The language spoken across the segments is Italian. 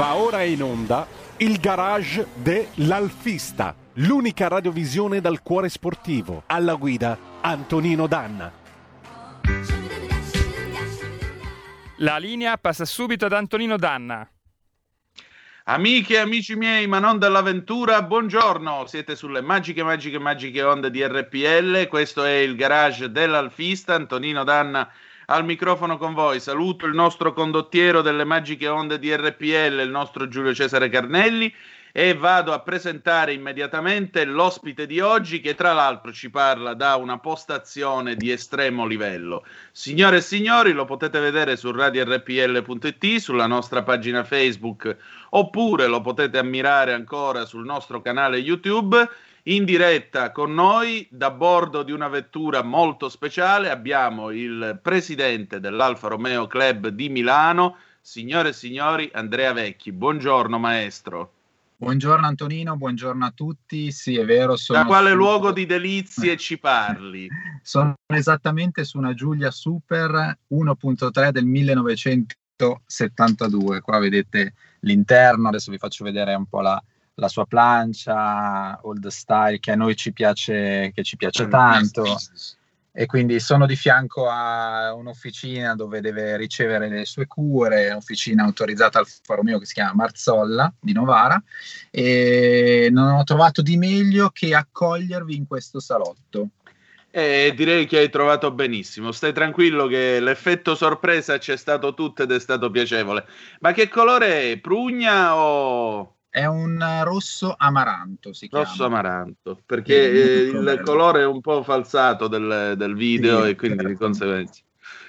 Va ora in onda il garage dell'Alfista, l'unica radiovisione dal cuore sportivo. Alla guida Antonino Danna. La linea passa subito ad Antonino Danna. Amiche e amici miei, ma non dell'avventura, buongiorno. Siete sulle magiche, magiche, magiche onde di RPL. Questo è il garage dell'Alfista. Antonino Danna al microfono con voi. Saluto il nostro condottiero delle magiche onde di RPL, il nostro Giulio Cesare Carnelli. E vado a presentare immediatamente l'ospite di oggi, che tra l'altro ci parla da una postazione di estremo livello. Signore e signori, lo potete vedere su radiorpl.it, sulla nostra pagina Facebook, oppure lo potete ammirare ancora sul nostro canale YouTube in diretta con noi da bordo di una vettura molto speciale abbiamo il presidente dell'Alfa Romeo Club di Milano, signore e signori, Andrea Vecchi. Buongiorno maestro. Buongiorno Antonino, buongiorno a tutti. Sì, è vero. da quale su... luogo di delizie ci parli? Sono esattamente su una Giulia Super 1.3 del 1972. Qua vedete l'interno, adesso vi faccio vedere un po' la, la sua plancia, old style che a noi ci piace, che ci piace tanto. E quindi sono di fianco a un'officina dove deve ricevere le sue cure, un'officina autorizzata al Foro Mio che si chiama Marzolla di Novara. E non ho trovato di meglio che accogliervi in questo salotto. Eh, direi che hai trovato benissimo. Stai tranquillo che l'effetto sorpresa c'è stato tutto ed è stato piacevole. Ma che colore è? Prugna o è un rosso amaranto, si chiama. Rosso amaranto, perché eh, il colore è un po' falsato del, del video sì, e quindi certo. di conseguenza.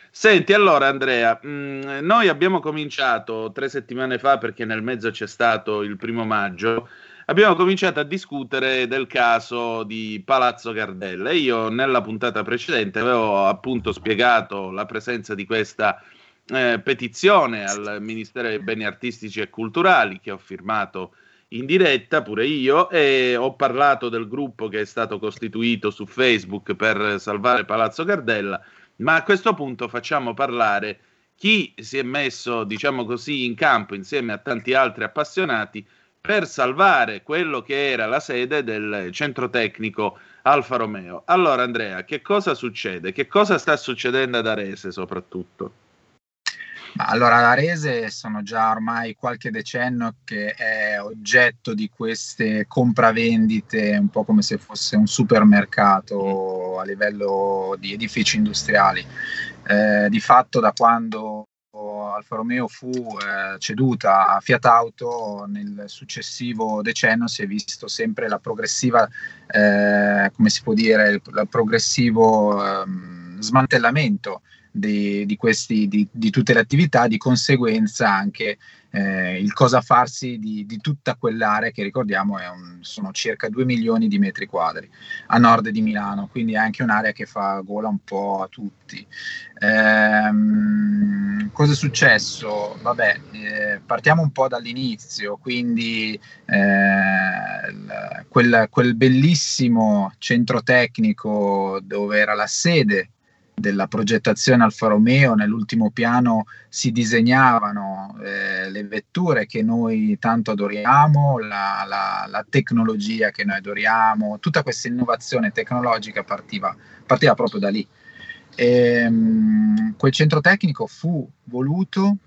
Senti, allora Andrea, mh, mm, noi abbiamo cominciato tre settimane fa, perché nel mezzo c'è stato il primo maggio, abbiamo cominciato a discutere del caso di Palazzo Gardella io nella puntata precedente avevo appunto spiegato la presenza di questa eh, petizione al Ministero dei Beni Artistici e Culturali che ho firmato in diretta pure io e ho parlato del gruppo che è stato costituito su Facebook per salvare Palazzo Gardella, ma a questo punto facciamo parlare chi si è messo, diciamo così, in campo insieme a tanti altri appassionati per salvare quello che era la sede del centro tecnico Alfa Romeo. Allora Andrea, che cosa succede? Che cosa sta succedendo ad Arese soprattutto? Allora, l'Arese sono già ormai qualche decennio che è oggetto di queste compravendite, un po' come se fosse un supermercato a livello di edifici industriali. Eh, di fatto, da quando Alfa Romeo fu eh, ceduta a Fiat Auto, nel successivo decennio si è visto sempre la progressiva, eh, come si può dire, il, il progressivo ehm, smantellamento di, di, questi, di, di, tutte le attività, di conseguenza anche eh, il cosa farsi di, tutta quell'area che ricordiamo un, sono circa 2 milioni di metri quadri a nord di Milano, quindi è anche un'area che fa gola un po' a tutti. Ehm, cosa è successo? Vabbè, eh, partiamo un po' dall'inizio, quindi eh, quel, quel bellissimo centro tecnico dove era la sede della progettazione Alfa Romeo, nell'ultimo piano si disegnavano eh, le vetture che noi tanto adoriamo, la, la, la, tecnologia che noi adoriamo, tutta questa innovazione tecnologica partiva, partiva proprio da lì. E, ehm, quel centro tecnico fu voluto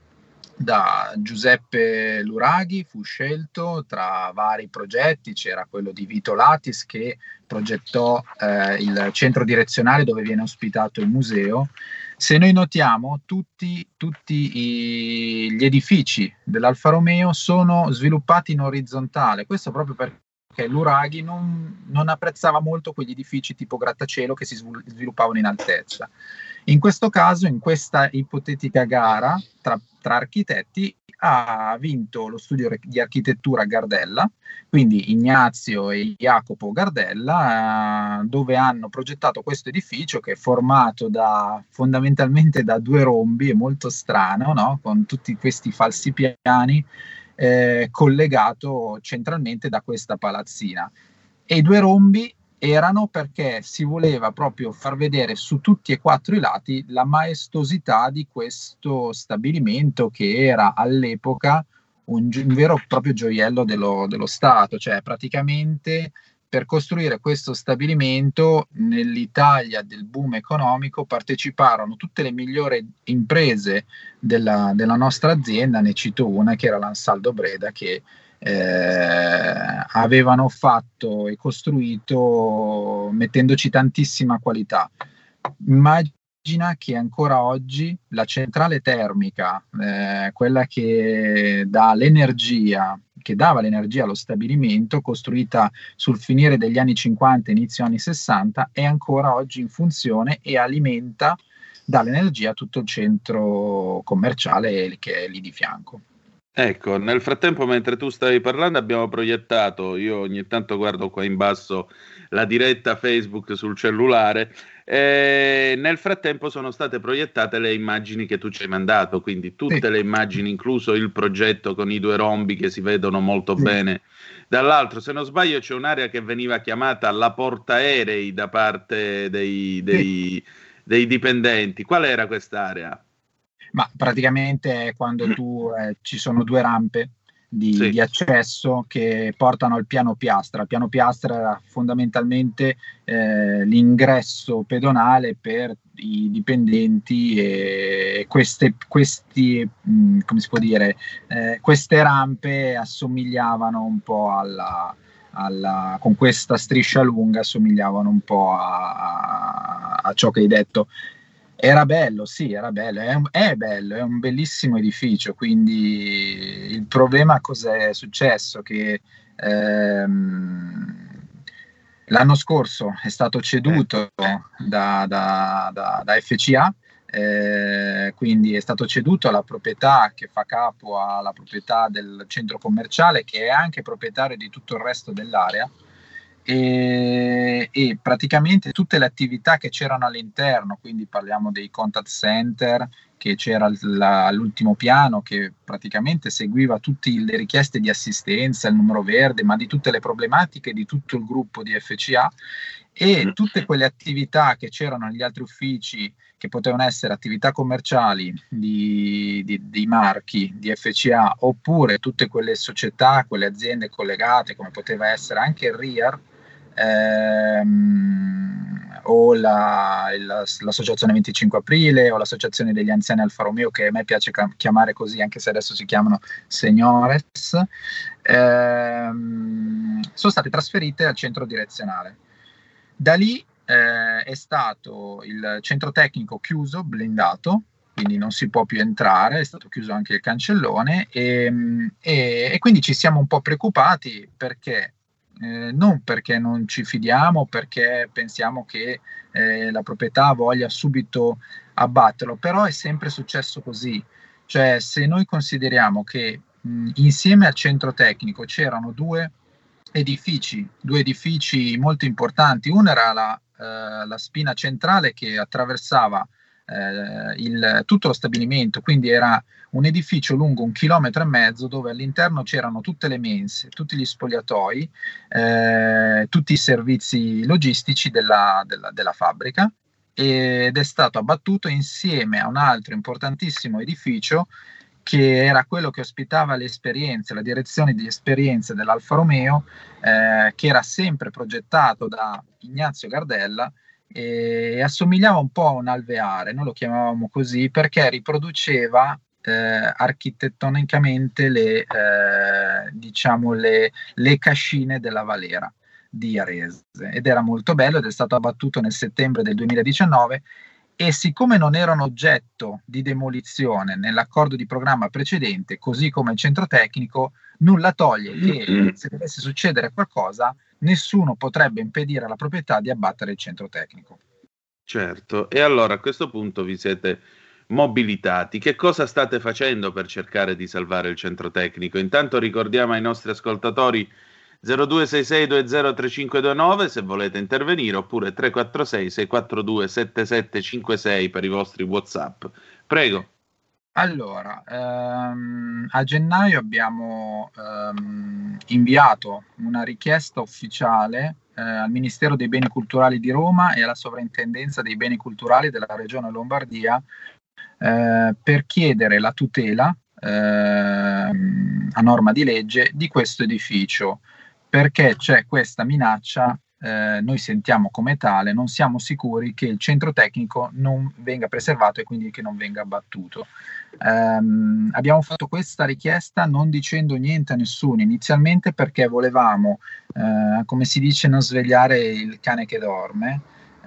da Giuseppe Luraghi, fu scelto tra vari progetti, c'era quello di Vito Latis che progettò eh, il centro direzionale dove viene ospitato il museo. Se noi notiamo, tutti, tutti i, gli edifici dell'Alfa Romeo sono sviluppati in orizzontale, questo proprio perché l'Uraghi non, non apprezzava molto quegli edifici tipo grattacielo che si sviluppavano in altezza. In questo caso, in questa ipotetica gara tra, tra architetti, ha vinto lo studio di architettura Gardella, quindi Ignazio e Jacopo Gardella, eh, dove hanno progettato questo edificio che è formato da, fondamentalmente da due rombi, è molto strano, no? con tutti questi falsi piani, eh, collegato centralmente da questa palazzina. E i due rombi erano perché si voleva proprio far vedere su tutti e quattro i lati la maestosità di questo stabilimento che era all'epoca un, un vero e proprio gioiello dello, dello Stato, cioè praticamente per costruire questo stabilimento nell'Italia del boom economico parteciparono tutte le migliori imprese della, della nostra azienda, ne cito una che era l'Ansaldo Breda che eh, avevano fatto e costruito mettendoci tantissima qualità. Immagina che ancora oggi la centrale termica, eh, quella che dà l'energia, che dava l'energia allo stabilimento, costruita sul finire degli anni 50 inizio anni 60, è ancora oggi in funzione e alimenta dall'energia tutto il centro commerciale che è lì di fianco. Ecco, nel frattempo, mentre tu stavi parlando, abbiamo proiettato. Io ogni tanto guardo qua in basso la diretta Facebook sul cellulare. E nel frattempo sono state proiettate le immagini che tu ci hai mandato, quindi tutte sì. le immagini, incluso il progetto con i due rombi che si vedono molto sì. bene. Dall'altro, se non sbaglio, c'è un'area che veniva chiamata la portaerei da parte dei, dei, sì. dei dipendenti. Qual era quest'area? Ma praticamente è quando tu eh, ci sono due rampe di, sì. di, accesso che portano al piano piastra. Il piano piastra era fondamentalmente eh, l'ingresso pedonale per i dipendenti e queste, questi, mh, mm, come si può dire, eh, queste rampe assomigliavano un po' alla, alla, con questa striscia lunga assomigliavano un po' a, a, a ciò che hai detto. Era bello, sì, era bello, è, è, bello, è un bellissimo edificio, quindi il problema cos'è successo? Che ehm, l'anno scorso è stato ceduto da, da, da, da FCA, eh, quindi è stato ceduto alla proprietà che fa capo alla proprietà del centro commerciale, che è anche proprietario di tutto il resto dell'area e, e, praticamente tutte le attività che c'erano all'interno, quindi parliamo dei contact center, che c'era la, l'ultimo piano che praticamente seguiva tutte le richieste di assistenza, il numero verde, ma di tutte le problematiche di tutto il gruppo di FCA e mm. tutte quelle attività che c'erano negli altri uffici che potevano essere attività commerciali di, di, di, marchi di FCA oppure tutte quelle società, quelle aziende collegate come poteva essere anche il RIAR ehm, o la, la, l'associazione 25 aprile o l'associazione degli anziani Alfa Romeo che a me piace chiamare così anche se adesso si chiamano Seniores ehm, sono state trasferite al centro direzionale. Da lì eh, è stato il centro tecnico chiuso, blindato quindi non si può più entrare, è stato chiuso anche il cancellone e, e, e quindi ci siamo un po' preoccupati perché eh, non perché non ci fidiamo, perché pensiamo che eh, la proprietà voglia subito abbatterlo, però è sempre successo così. Cioè, se noi consideriamo che mh, insieme al centro tecnico c'erano due edifici, due edifici molto importanti, uno era la, eh, la spina centrale che attraversava eh, il, tutto lo stabilimento, quindi era un edificio lungo un chilometro e mezzo dove all'interno c'erano tutte le mense, tutti gli spogliatoi, eh, tutti i servizi logistici della, della, della fabbrica. Ed è stato abbattuto insieme a un altro importantissimo edificio che era quello che ospitava le esperienze, la direzione di esperienze dell'Alfa Romeo, eh, che era sempre progettato da Ignazio Gardella e assomigliava un po' a un alveare, noi lo chiamavamo così perché riproduceva eh, architettonicamente le, eh, diciamo le, le cascine della Valera di Arese. Ed era molto bello ed è stato abbattuto nel settembre del 2019 e siccome non era un oggetto di demolizione nell'accordo di programma precedente, così come il centro tecnico, nulla toglie che se dovesse succedere qualcosa, nessuno potrebbe impedire alla proprietà di abbattere il centro tecnico. Certo, e allora a questo punto vi siete mobilitati. Che cosa state facendo per cercare di salvare il centro tecnico? Intanto ricordiamo ai nostri ascoltatori 0266203529 se volete intervenire oppure 346 642 7756 per i vostri WhatsApp. Prego. Allora, ehm, a gennaio abbiamo ehm, inviato una richiesta ufficiale eh, al Ministero dei Beni Culturali di Roma e alla Sovrintendenza dei Beni Culturali della Regione Lombardia eh, per chiedere la tutela ehm, a norma di legge di questo edificio. Perché c'è questa minaccia eh, noi sentiamo come tale, non siamo sicuri che il centro tecnico non venga preservato e quindi che non venga abbattuto. Um, abbiamo fatto questa richiesta non dicendo niente a nessuno inizialmente perché volevamo, uh, come si dice, non svegliare il cane che dorme,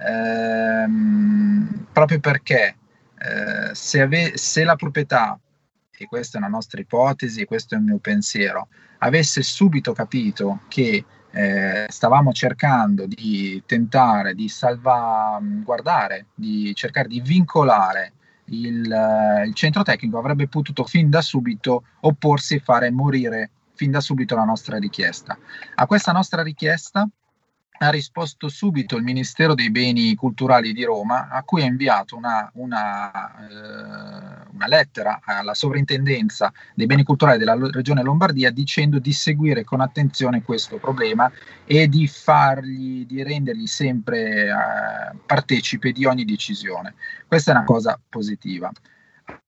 um, proprio perché uh, se, ave- se la proprietà, e questa è una nostra ipotesi, questo è il mio pensiero, avesse subito capito che eh, stavamo cercando di tentare di salvaguardare, di cercare di vincolare il, eh, il centro tecnico, avrebbe potuto fin da subito opporsi e fare morire fin da subito la nostra richiesta. A questa nostra richiesta ha risposto subito il Ministero dei Beni Culturali di Roma, a cui ha inviato una, una, eh, una, lettera alla sovrintendenza dei beni culturali della Regione Lombardia dicendo di seguire con attenzione questo problema e di fargli, di rendergli sempre eh, partecipe di ogni decisione. Questa è una cosa positiva.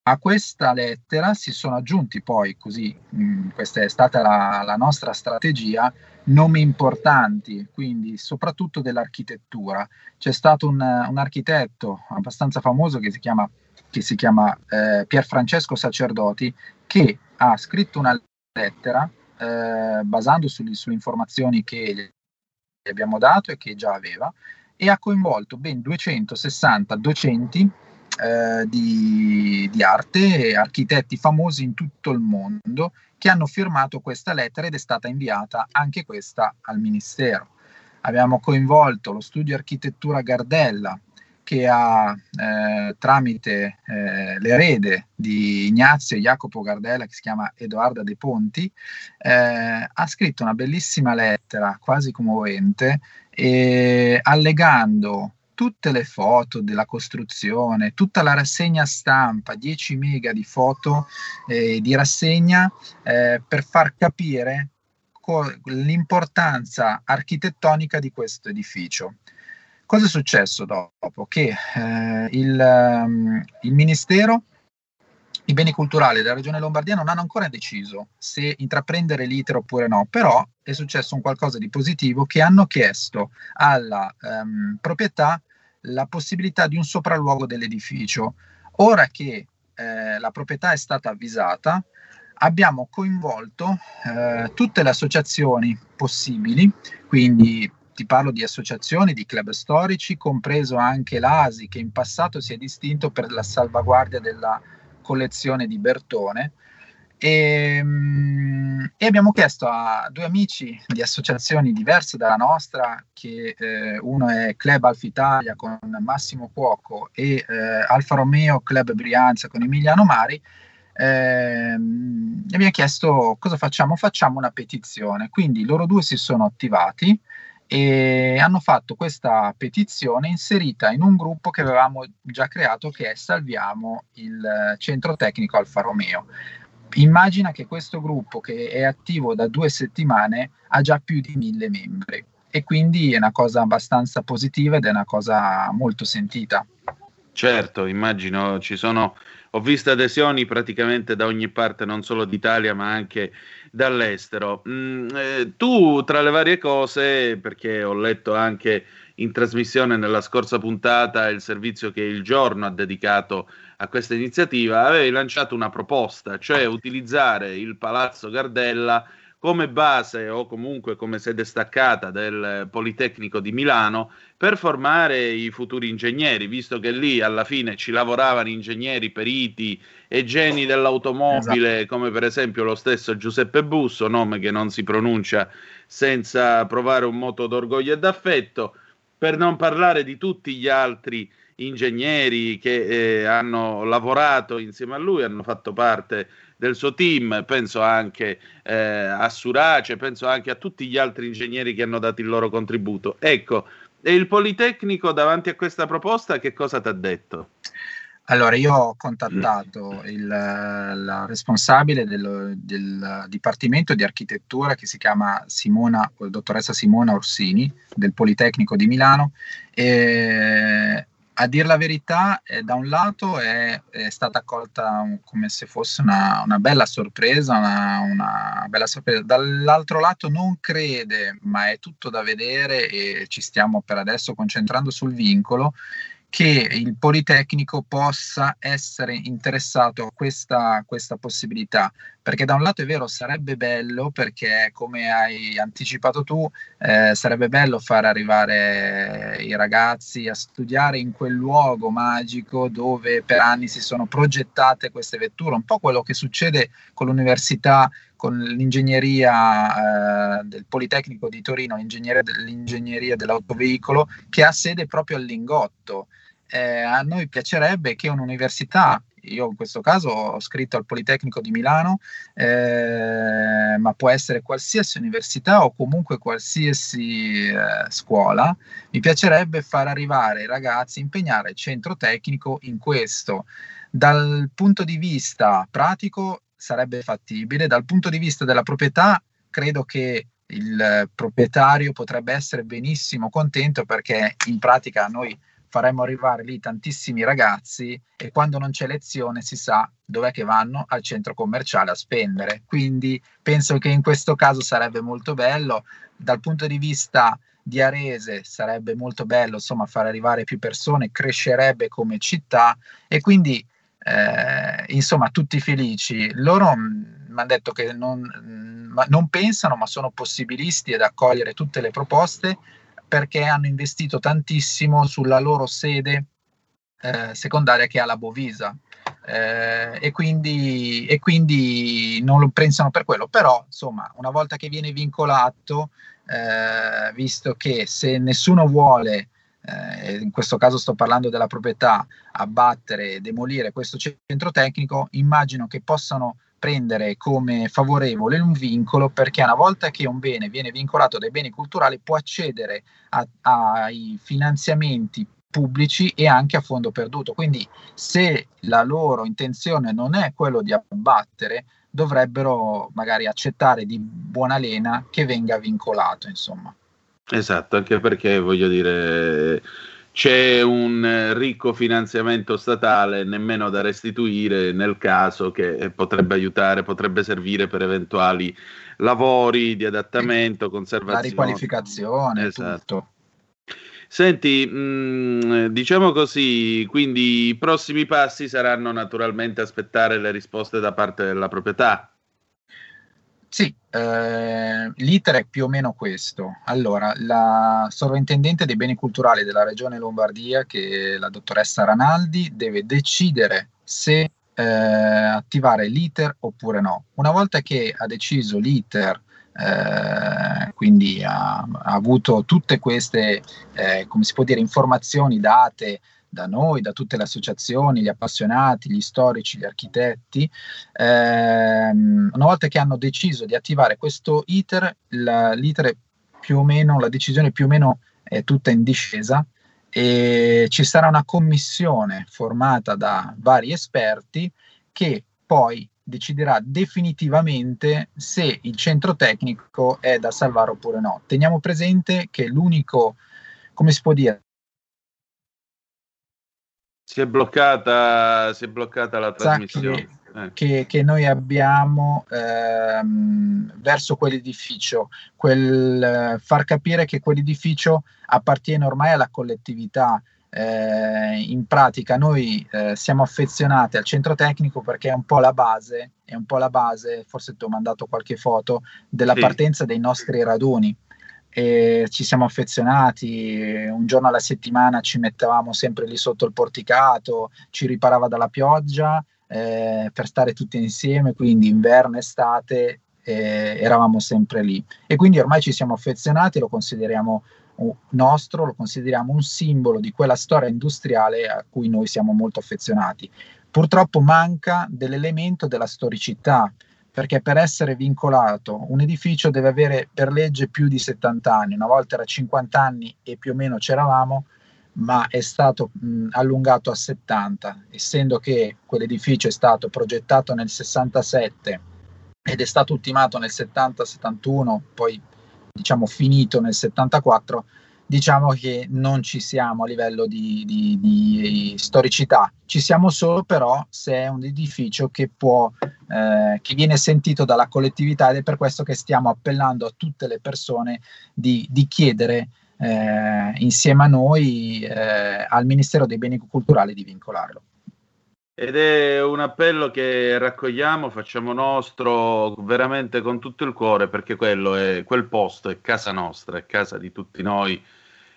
A questa lettera si sono aggiunti poi, così mh, questa è stata la, la nostra strategia, nomi importanti, quindi soprattutto dell'architettura. C'è stato un, un architetto abbastanza famoso che si chiama, che si chiama eh, Pier Francesco Sacerdoti, che ha scritto una lettera eh, basando sulle, sulle informazioni che gli abbiamo dato e che già aveva, e ha coinvolto ben 260 docenti eh, di, di, arte architetti famosi in tutto il mondo che hanno firmato questa lettera ed è stata inviata anche questa al Ministero. Abbiamo coinvolto lo studio architettura Gardella che ha eh, tramite eh, l'erede di Ignazio e Jacopo Gardella che si chiama Edoarda De Ponti eh, ha scritto una bellissima lettera quasi commovente allegando tutte le foto della costruzione, tutta la rassegna stampa, 10 mega di foto eh, di rassegna eh, per far capire co- l'importanza architettonica di questo edificio. Cosa è successo dopo? Che eh, il, um, il Ministero i beni culturali della regione Lombardia non hanno ancora deciso se intraprendere l'iter oppure no, però è successo un qualcosa di positivo che hanno chiesto alla um, proprietà la possibilità di un sopralluogo dell'edificio. Ora che eh, la proprietà è stata avvisata, abbiamo coinvolto eh, tutte le associazioni possibili, quindi ti parlo di associazioni, di club storici, compreso anche l'ASI che in passato si è distinto per la salvaguardia della collezione di Bertone, e, ehm, e, abbiamo chiesto a due amici di associazioni diverse dalla nostra, che eh, uno è Club Alfa Italia con Massimo Cuoco e eh, Alfa Romeo Club Brianza con Emiliano Mari, eh, abbiamo chiesto cosa facciamo? Facciamo una petizione. Quindi loro due si sono attivati e hanno fatto questa petizione inserita in un gruppo che avevamo già creato che è Salviamo il centro tecnico Alfa Romeo immagina che questo gruppo che è attivo da due settimane ha già più di mille membri e quindi è una cosa abbastanza positiva ed è una cosa molto sentita. Certo, immagino ci sono, ho visto adesioni praticamente da ogni parte, non solo d'Italia ma anche dall'estero. Mm, eh, tu tra le varie cose, perché ho letto anche in trasmissione nella scorsa puntata il servizio che il giorno ha dedicato a questa iniziativa, avevi lanciato una proposta, cioè utilizzare il Palazzo Gardella come base o comunque come sede staccata del Politecnico di Milano per formare i futuri ingegneri, visto che lì alla fine ci lavoravano ingegneri, periti e geni dell'automobile, esatto. come per esempio lo stesso Giuseppe Busso, nome che non si pronuncia senza provare un moto d'orgoglio e d'affetto, per non parlare di tutti gli altri ingegneri che eh, hanno lavorato insieme a lui, hanno fatto parte del suo team, penso anche eh, a Surace, penso anche a tutti gli altri ingegneri che hanno dato il loro contributo. Ecco, e il Politecnico davanti a questa proposta che cosa ti ha detto? Allora, io ho contattato il, la responsabile del, del, Dipartimento di Architettura che si chiama Simona, dottoressa Simona Orsini del Politecnico di Milano e a dire la verità, eh, da un lato è, è stata accolta come se fosse una, una bella sorpresa, una, una, bella sorpresa, dall'altro lato non crede, ma è tutto da vedere e ci stiamo per adesso concentrando sul vincolo che il Politecnico possa essere interessato a questa, questa, possibilità, perché da un lato è vero sarebbe bello, perché come hai anticipato tu, eh, sarebbe bello far arrivare i ragazzi a studiare in quel luogo magico dove per anni si sono progettate queste vetture, un po' quello che succede con l'università con l'ingegneria eh, del Politecnico di Torino, l'ingegneria, l'ingegneria dell'autoveicolo, che ha sede proprio al Lingotto eh, a noi piacerebbe che un'università, io in questo caso ho scritto al Politecnico di Milano, eh, ma può essere qualsiasi università o comunque qualsiasi eh, scuola, mi piacerebbe far arrivare i ragazzi, impegnare il centro tecnico in questo. Dal punto di vista pratico sarebbe fattibile, dal punto di vista della proprietà credo che il proprietario potrebbe essere benissimo contento perché in pratica noi faremmo arrivare lì tantissimi ragazzi e quando non c'è lezione si sa dov'è che vanno al centro commerciale a spendere. Quindi penso che in questo caso sarebbe molto bello. Dal punto di vista di Arese sarebbe molto bello insomma far arrivare più persone, crescerebbe come città e quindi eh, insomma tutti felici. Loro mi hanno detto che non, mh, non pensano ma sono possibilisti ad accogliere tutte le proposte perché hanno investito tantissimo sulla loro sede eh, secondaria che è alla Bovisa. Eh, e, quindi, e, quindi, non lo pensano per quello, però insomma una volta che viene vincolato, eh, visto che se nessuno vuole, eh, in questo caso sto parlando della proprietà, abbattere e demolire questo centro tecnico, immagino che possano prendere come favorevole un vincolo perché una volta che un bene viene vincolato dai beni culturali può accedere a, ai finanziamenti pubblici e anche a fondo perduto. Quindi se la loro intenzione non è quello di abbattere, dovrebbero magari accettare di buona lena che venga vincolato, insomma. Esatto, anche perché voglio dire c'è un ricco finanziamento statale nemmeno da restituire nel caso che potrebbe aiutare, potrebbe servire per eventuali lavori di adattamento, conservazione. La riqualificazione, esatto. tutto. Senti, mh, mm, diciamo così, quindi i prossimi passi saranno naturalmente aspettare le risposte da parte della proprietà. Sì, eh, l'iter è più o meno questo. Allora, la sovrintendente dei beni culturali della regione Lombardia, che è la dottoressa Ranaldi, deve decidere se eh, attivare l'iter oppure no. Una volta che ha deciso l'iter, eh, quindi ha, ha, avuto tutte queste, eh, come si può dire, informazioni date da noi, da tutte le associazioni, gli appassionati, gli storici, gli architetti, ehm, una volta che hanno deciso di attivare questo iter, la, l'iter più o meno, la decisione più o meno è tutta in discesa e ci sarà una commissione formata da vari esperti che poi deciderà definitivamente se il centro tecnico è da salvare oppure no. Teniamo presente che l'unico, come si può dire, si è bloccata, si è bloccata la trasmissione. Eh. Che, che, noi abbiamo ehm, verso quell'edificio, quel, far capire che quell'edificio appartiene ormai alla collettività. Eh, in pratica noi eh, siamo affezionati al centro tecnico perché è un po' la base, è un po' la base, forse ti ho mandato qualche foto, della sì. partenza dei nostri raduni e ci siamo affezionati, un giorno alla settimana ci mettevamo sempre lì sotto il porticato, ci riparava dalla pioggia eh, per stare tutti insieme, quindi inverno, estate, eh, eravamo sempre lì. E quindi ormai ci siamo affezionati, lo consideriamo nostro, lo consideriamo un simbolo di quella storia industriale a cui noi siamo molto affezionati. Purtroppo manca dell'elemento della storicità, perché per essere vincolato un edificio deve avere per legge più di 70 anni, una volta era 50 anni e più o meno c'eravamo, ma è stato mh, allungato a 70, essendo che quell'edificio è stato progettato nel 67 ed è stato ultimato nel 70-71, poi diciamo finito nel 74, diciamo che non ci siamo a livello di, di, di, storicità, ci siamo solo però se è un edificio che può, eh, che viene sentito dalla collettività ed è per questo che stiamo appellando a tutte le persone di, di chiedere eh, insieme a noi eh, al Ministero dei Beni Culturali di vincolarlo. Ed è un appello che raccogliamo, facciamo nostro veramente con tutto il cuore, perché quello è, quel posto è casa nostra, è casa di tutti noi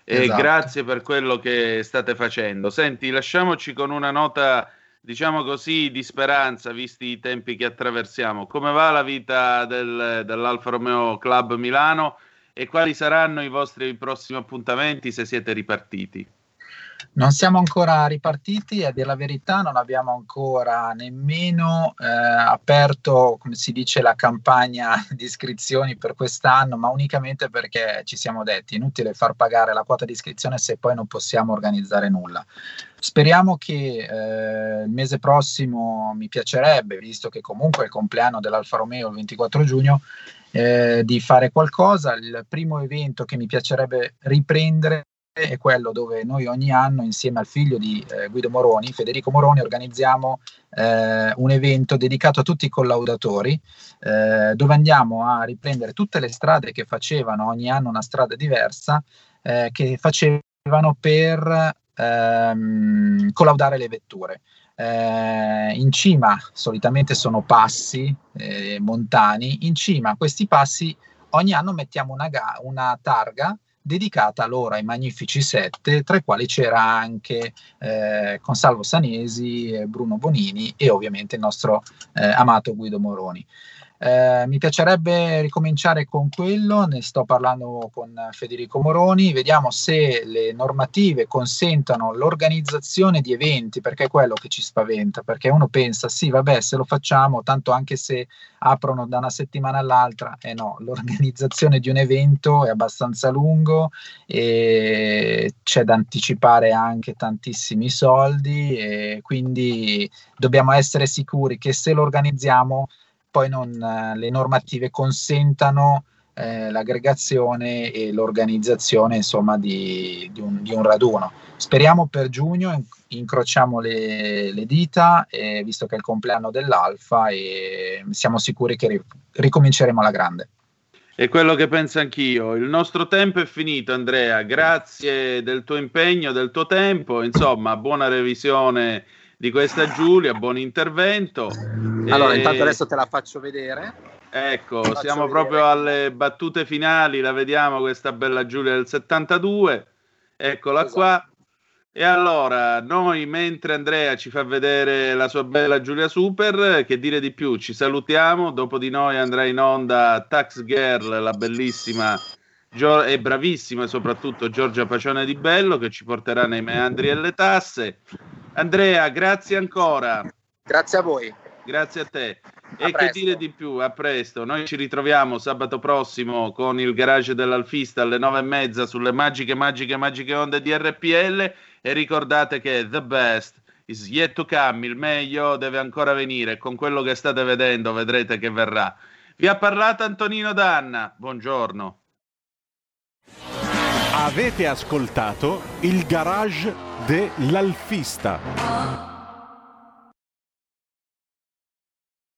e esatto. grazie per quello che state facendo. Senti, lasciamoci con una nota, diciamo così, di speranza, visti i tempi che attraversiamo. Come va la vita del, dell'Alfa Romeo Club Milano e quali saranno i vostri prossimi appuntamenti se siete ripartiti? Non siamo ancora ripartiti, a dire la verità non abbiamo ancora nemmeno eh, aperto, come si dice, la campagna di iscrizioni per quest'anno, ma unicamente perché ci siamo detti, inutile far pagare la quota di iscrizione se poi non possiamo organizzare nulla. Speriamo che eh, il mese prossimo mi piacerebbe, visto che comunque è il compleanno dell'Alfa Romeo il 24 giugno, eh, di fare qualcosa. Il primo evento che mi piacerebbe riprendere è quello dove noi ogni anno insieme al figlio di eh, Guido Moroni, Federico Moroni, organizziamo eh, un evento dedicato a tutti i collaudatori eh, dove andiamo a riprendere tutte le strade che facevano ogni anno una strada diversa eh, che facevano per ehm, collaudare le vetture. Eh, in cima solitamente sono passi eh, montani, in cima a questi passi ogni anno mettiamo una, ga- una targa dedicata loro ai Magnifici Sette, tra i quali c'era anche eh, Consalvo Sanesi, Bruno Bonini e ovviamente il nostro eh, amato Guido Moroni. Eh, mi piacerebbe ricominciare con quello, ne sto parlando con Federico Moroni, vediamo se le normative consentono l'organizzazione di eventi, perché è quello che ci spaventa, perché uno pensa sì, vabbè, se lo facciamo, tanto anche se aprono da una settimana all'altra, eh no, l'organizzazione di un evento è abbastanza lungo e c'è da anticipare anche tantissimi soldi e quindi dobbiamo essere sicuri che se lo organizziamo poi non, eh, le normative consentano eh, l'aggregazione e l'organizzazione insomma, di, di, un, di, un, raduno. Speriamo per giugno, incrociamo le, le dita, eh, visto che è il compleanno dell'Alfa e siamo sicuri che ricominceremo alla grande. È quello che penso anch'io. Il nostro tempo è finito, Andrea. Grazie del tuo impegno, del tuo tempo. Insomma, buona revisione di questa Giulia, buon intervento. Allora, e... intanto adesso te la faccio vedere. Ecco, faccio siamo vedere. proprio alle battute finali, la vediamo questa bella Giulia del 72. Eccola esatto. qua. E allora, noi mentre Andrea ci fa vedere la sua bella Giulia Super, che dire di più? Ci salutiamo, dopo di noi andrà in onda Tax Girl, la bellissima e bravissima soprattutto Giorgia Pacione di Bello che ci porterà nei meandri e le tasse. Andrea, grazie ancora. Grazie a voi. Grazie a te. A e presto. che dire di più? A presto. Noi ci ritroviamo sabato prossimo con il garage dell'Alfista alle nove e mezza sulle magiche, magiche, magiche onde di RPL. E ricordate che the best is yet to come. Il meglio deve ancora venire. Con quello che state vedendo vedrete che verrà. Vi ha parlato Antonino Danna. Buongiorno. Avete ascoltato il garage dell'Alfista.